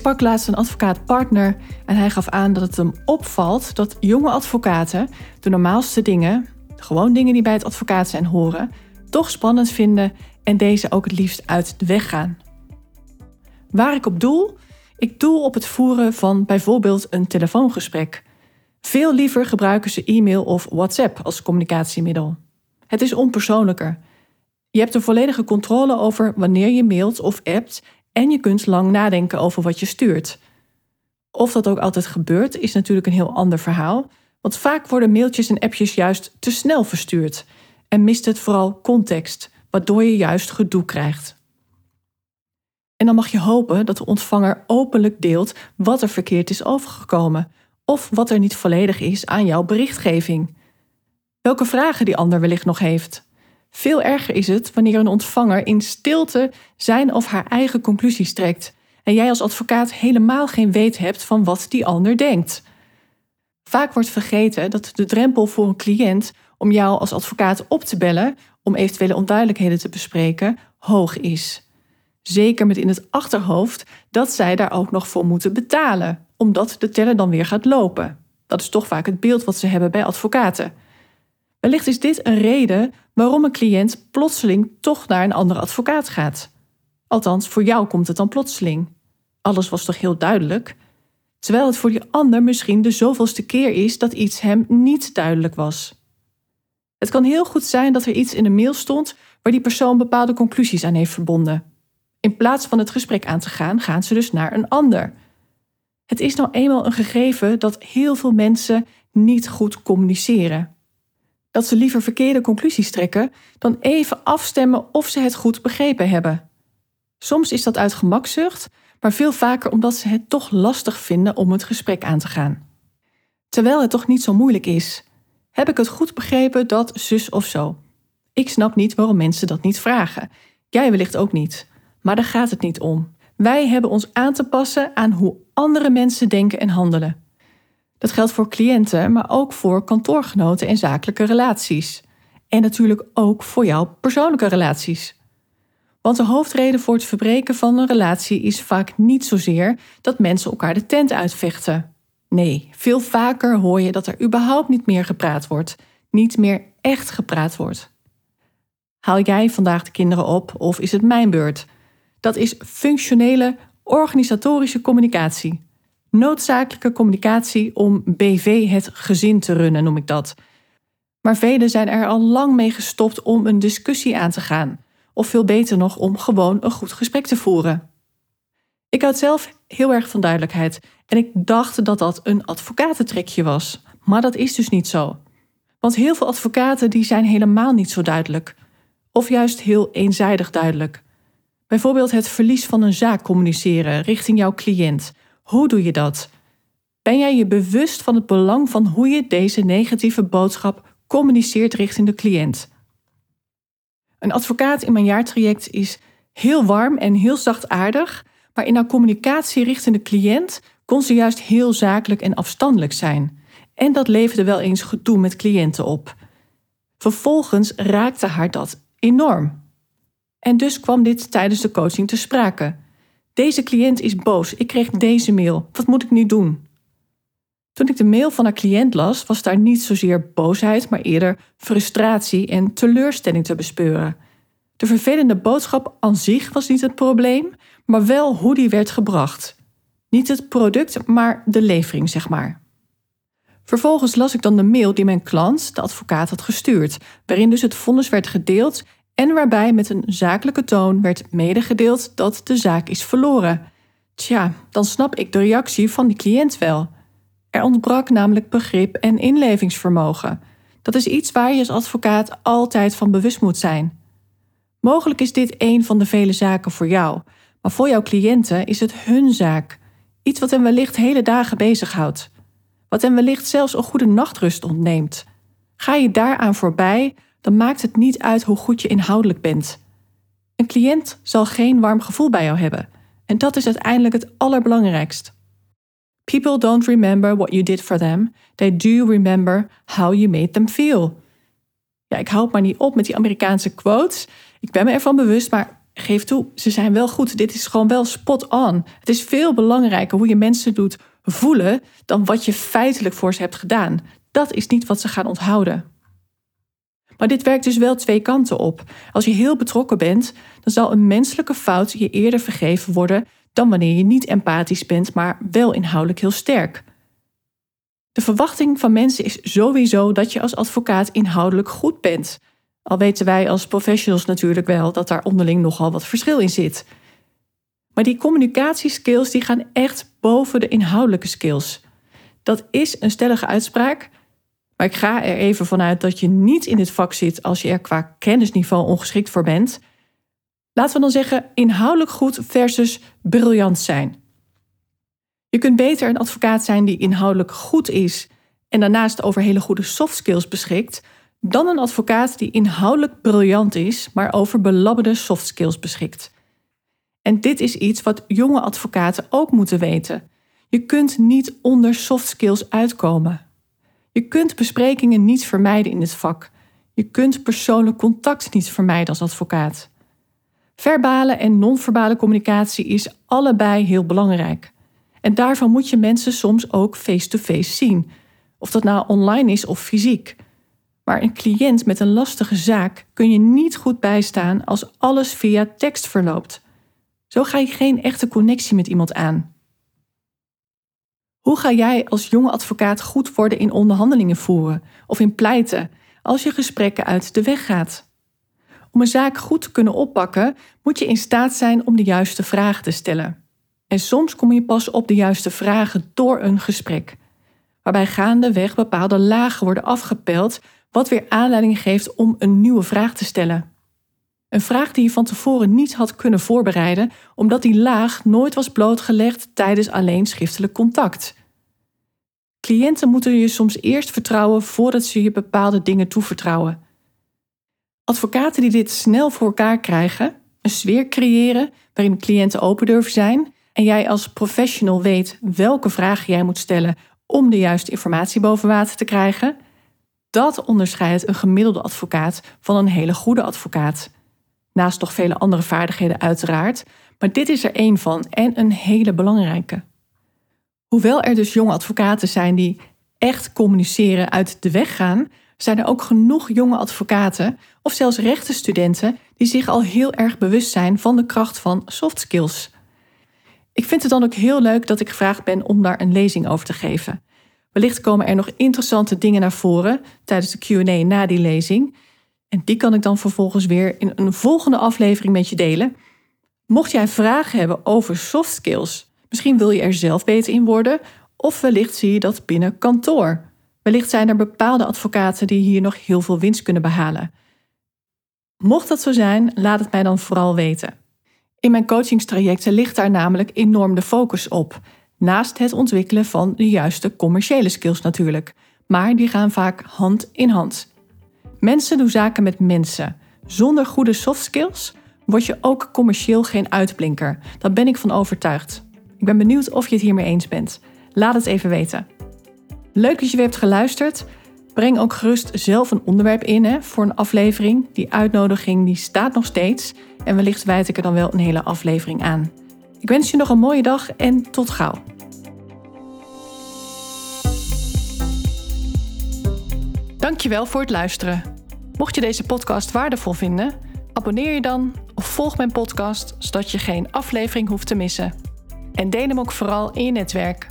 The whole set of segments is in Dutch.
Sprak laatst een advocaat-partner en hij gaf aan dat het hem opvalt dat jonge advocaten de normaalste dingen, gewoon dingen die bij het advocaat zijn horen, toch spannend vinden en deze ook het liefst uit de weg gaan. Waar ik op doel? Ik doel op het voeren van bijvoorbeeld een telefoongesprek. Veel liever gebruiken ze e-mail of WhatsApp als communicatiemiddel. Het is onpersoonlijker. Je hebt de volledige controle over wanneer je mailt of appt en je kunt lang nadenken over wat je stuurt. Of dat ook altijd gebeurt, is natuurlijk een heel ander verhaal, want vaak worden mailtjes en appjes juist te snel verstuurd en mist het vooral context, waardoor je juist gedoe krijgt. En dan mag je hopen dat de ontvanger openlijk deelt wat er verkeerd is overgekomen of wat er niet volledig is aan jouw berichtgeving. Welke vragen die ander wellicht nog heeft. Veel erger is het wanneer een ontvanger in stilte zijn of haar eigen conclusies trekt en jij als advocaat helemaal geen weet hebt van wat die ander denkt. Vaak wordt vergeten dat de drempel voor een cliënt om jou als advocaat op te bellen om eventuele onduidelijkheden te bespreken hoog is. Zeker met in het achterhoofd dat zij daar ook nog voor moeten betalen, omdat de teller dan weer gaat lopen. Dat is toch vaak het beeld wat ze hebben bij advocaten. Wellicht is dit een reden waarom een cliënt plotseling toch naar een andere advocaat gaat. Althans, voor jou komt het dan plotseling. Alles was toch heel duidelijk? Terwijl het voor die ander misschien de zoveelste keer is dat iets hem niet duidelijk was. Het kan heel goed zijn dat er iets in de mail stond waar die persoon bepaalde conclusies aan heeft verbonden. In plaats van het gesprek aan te gaan, gaan ze dus naar een ander. Het is nou eenmaal een gegeven dat heel veel mensen niet goed communiceren dat ze liever verkeerde conclusies trekken dan even afstemmen of ze het goed begrepen hebben. Soms is dat uit gemakzucht, maar veel vaker omdat ze het toch lastig vinden om het gesprek aan te gaan. Terwijl het toch niet zo moeilijk is. Heb ik het goed begrepen dat zus of zo? Ik snap niet waarom mensen dat niet vragen. Jij wellicht ook niet. Maar daar gaat het niet om. Wij hebben ons aan te passen aan hoe andere mensen denken en handelen. Dat geldt voor cliënten, maar ook voor kantoorgenoten en zakelijke relaties. En natuurlijk ook voor jouw persoonlijke relaties. Want de hoofdreden voor het verbreken van een relatie is vaak niet zozeer dat mensen elkaar de tent uitvechten. Nee, veel vaker hoor je dat er überhaupt niet meer gepraat wordt, niet meer echt gepraat wordt. Haal jij vandaag de kinderen op of is het mijn beurt? Dat is functionele organisatorische communicatie. Noodzakelijke communicatie om BV het gezin te runnen, noem ik dat. Maar velen zijn er al lang mee gestopt om een discussie aan te gaan. Of veel beter nog, om gewoon een goed gesprek te voeren. Ik had zelf heel erg van duidelijkheid en ik dacht dat dat een advocatentrekje was. Maar dat is dus niet zo. Want heel veel advocaten die zijn helemaal niet zo duidelijk. Of juist heel eenzijdig duidelijk. Bijvoorbeeld het verlies van een zaak communiceren richting jouw cliënt hoe doe je dat? Ben jij je bewust van het belang van hoe je deze negatieve boodschap communiceert richting de cliënt? Een advocaat in mijn jaartraject is heel warm en heel zachtaardig, maar in haar communicatie richting de cliënt kon ze juist heel zakelijk en afstandelijk zijn. En dat leverde wel eens gedoe met cliënten op. Vervolgens raakte haar dat enorm. En dus kwam dit tijdens de coaching te sprake. Deze cliënt is boos. Ik kreeg deze mail. Wat moet ik nu doen? Toen ik de mail van haar cliënt las, was daar niet zozeer boosheid, maar eerder frustratie en teleurstelling te bespeuren. De vervelende boodschap aan zich was niet het probleem, maar wel hoe die werd gebracht. Niet het product, maar de levering, zeg maar. Vervolgens las ik dan de mail die mijn klant, de advocaat, had gestuurd, waarin dus het vonnis werd gedeeld en waarbij met een zakelijke toon werd medegedeeld dat de zaak is verloren. Tja, dan snap ik de reactie van die cliënt wel. Er ontbrak namelijk begrip en inlevingsvermogen. Dat is iets waar je als advocaat altijd van bewust moet zijn. Mogelijk is dit een van de vele zaken voor jou, maar voor jouw cliënten is het hun zaak. Iets wat hem wellicht hele dagen bezighoudt. Wat hem wellicht zelfs een goede nachtrust ontneemt. Ga je daaraan voorbij, dan maakt het niet uit hoe goed je inhoudelijk bent. Een cliënt zal geen warm gevoel bij jou hebben. En dat is uiteindelijk het allerbelangrijkst. People don't remember what you did for them. They do remember how you made them feel. Ja, ik hou het maar niet op met die Amerikaanse quotes. Ik ben me ervan bewust, maar geef toe, ze zijn wel goed. Dit is gewoon wel spot on. Het is veel belangrijker hoe je mensen doet voelen dan wat je feitelijk voor ze hebt gedaan. Dat is niet wat ze gaan onthouden. Maar dit werkt dus wel twee kanten op. Als je heel betrokken bent, dan zal een menselijke fout je eerder vergeven worden dan wanneer je niet empathisch bent, maar wel inhoudelijk heel sterk. De verwachting van mensen is sowieso dat je als advocaat inhoudelijk goed bent. Al weten wij als professionals natuurlijk wel dat daar onderling nogal wat verschil in zit. Maar die communicatieskills die gaan echt boven de inhoudelijke skills. Dat is een stellige uitspraak, maar ik ga er even vanuit dat je niet in dit vak zit als je er qua kennisniveau ongeschikt voor bent. Laten we dan zeggen inhoudelijk goed versus briljant zijn. Je kunt beter een advocaat zijn die inhoudelijk goed is en daarnaast over hele goede soft skills beschikt, dan een advocaat die inhoudelijk briljant is, maar over belabberde soft skills beschikt. En dit is iets wat jonge advocaten ook moeten weten. Je kunt niet onder soft skills uitkomen. Je kunt besprekingen niet vermijden in dit vak. Je kunt persoonlijk contact niet vermijden als advocaat. Verbale en non-verbale communicatie is allebei heel belangrijk. En daarvan moet je mensen soms ook face-to-face zien. Of dat nou online is of fysiek. Maar een cliënt met een lastige zaak kun je niet goed bijstaan als alles via tekst verloopt. Zo ga je geen echte connectie met iemand aan. Hoe ga jij als jonge advocaat goed worden in onderhandelingen voeren of in pleiten als je gesprekken uit de weg gaat? Om een zaak goed te kunnen oppakken, moet je in staat zijn om de juiste vragen te stellen. En soms kom je pas op de juiste vragen door een gesprek, waarbij gaandeweg bepaalde lagen worden afgepeld, wat weer aanleiding geeft om een nieuwe vraag te stellen. Een vraag die je van tevoren niet had kunnen voorbereiden, omdat die laag nooit was blootgelegd tijdens alleen schriftelijk contact. Cliënten moeten je soms eerst vertrouwen voordat ze je bepaalde dingen toevertrouwen. Advocaten die dit snel voor elkaar krijgen, een sfeer creëren waarin cliënten open durven zijn en jij als professional weet welke vragen jij moet stellen om de juiste informatie boven water te krijgen, dat onderscheidt een gemiddelde advocaat van een hele goede advocaat. Naast nog vele andere vaardigheden uiteraard, maar dit is er één van en een hele belangrijke. Hoewel er dus jonge advocaten zijn die echt communiceren uit de weg gaan, zijn er ook genoeg jonge advocaten of zelfs rechtenstudenten die zich al heel erg bewust zijn van de kracht van soft skills. Ik vind het dan ook heel leuk dat ik gevraagd ben om daar een lezing over te geven. Wellicht komen er nog interessante dingen naar voren tijdens de QA na die lezing. En die kan ik dan vervolgens weer in een volgende aflevering met je delen. Mocht jij vragen hebben over soft skills, misschien wil je er zelf beter in worden, of wellicht zie je dat binnen kantoor. Wellicht zijn er bepaalde advocaten die hier nog heel veel winst kunnen behalen. Mocht dat zo zijn, laat het mij dan vooral weten. In mijn coachingstrajecten ligt daar namelijk enorm de focus op. Naast het ontwikkelen van de juiste commerciële skills natuurlijk. Maar die gaan vaak hand in hand. Mensen doen zaken met mensen. Zonder goede soft skills word je ook commercieel geen uitblinker. Daar ben ik van overtuigd. Ik ben benieuwd of je het hiermee eens bent. Laat het even weten. Leuk dat je weer hebt geluisterd. Breng ook gerust zelf een onderwerp in hè, voor een aflevering. Die uitnodiging die staat nog steeds. En wellicht wijd ik er dan wel een hele aflevering aan. Ik wens je nog een mooie dag en tot gauw. Dankjewel voor het luisteren. Mocht je deze podcast waardevol vinden, abonneer je dan of volg mijn podcast zodat je geen aflevering hoeft te missen. En deel hem ook vooral in je netwerk.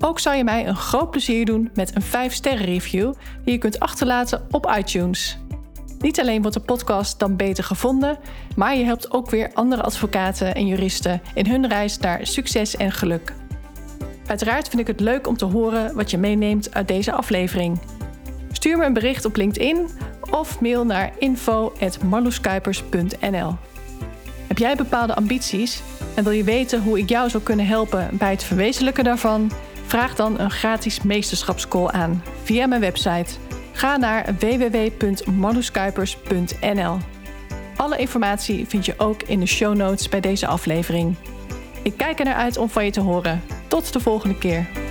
Ook zou je mij een groot plezier doen met een 5-sterren review die je kunt achterlaten op iTunes. Niet alleen wordt de podcast dan beter gevonden, maar je helpt ook weer andere advocaten en juristen in hun reis naar succes en geluk. Uiteraard vind ik het leuk om te horen wat je meeneemt uit deze aflevering. Stuur me een bericht op LinkedIn of mail naar info.marloeskuipers.nl. Heb jij bepaalde ambities en wil je weten hoe ik jou zou kunnen helpen bij het verwezenlijken daarvan? Vraag dan een gratis meesterschapscall aan via mijn website. Ga naar www.marloeskuipers.nl. Alle informatie vind je ook in de show notes bij deze aflevering. Ik kijk er naar uit om van je te horen. Tot de volgende keer.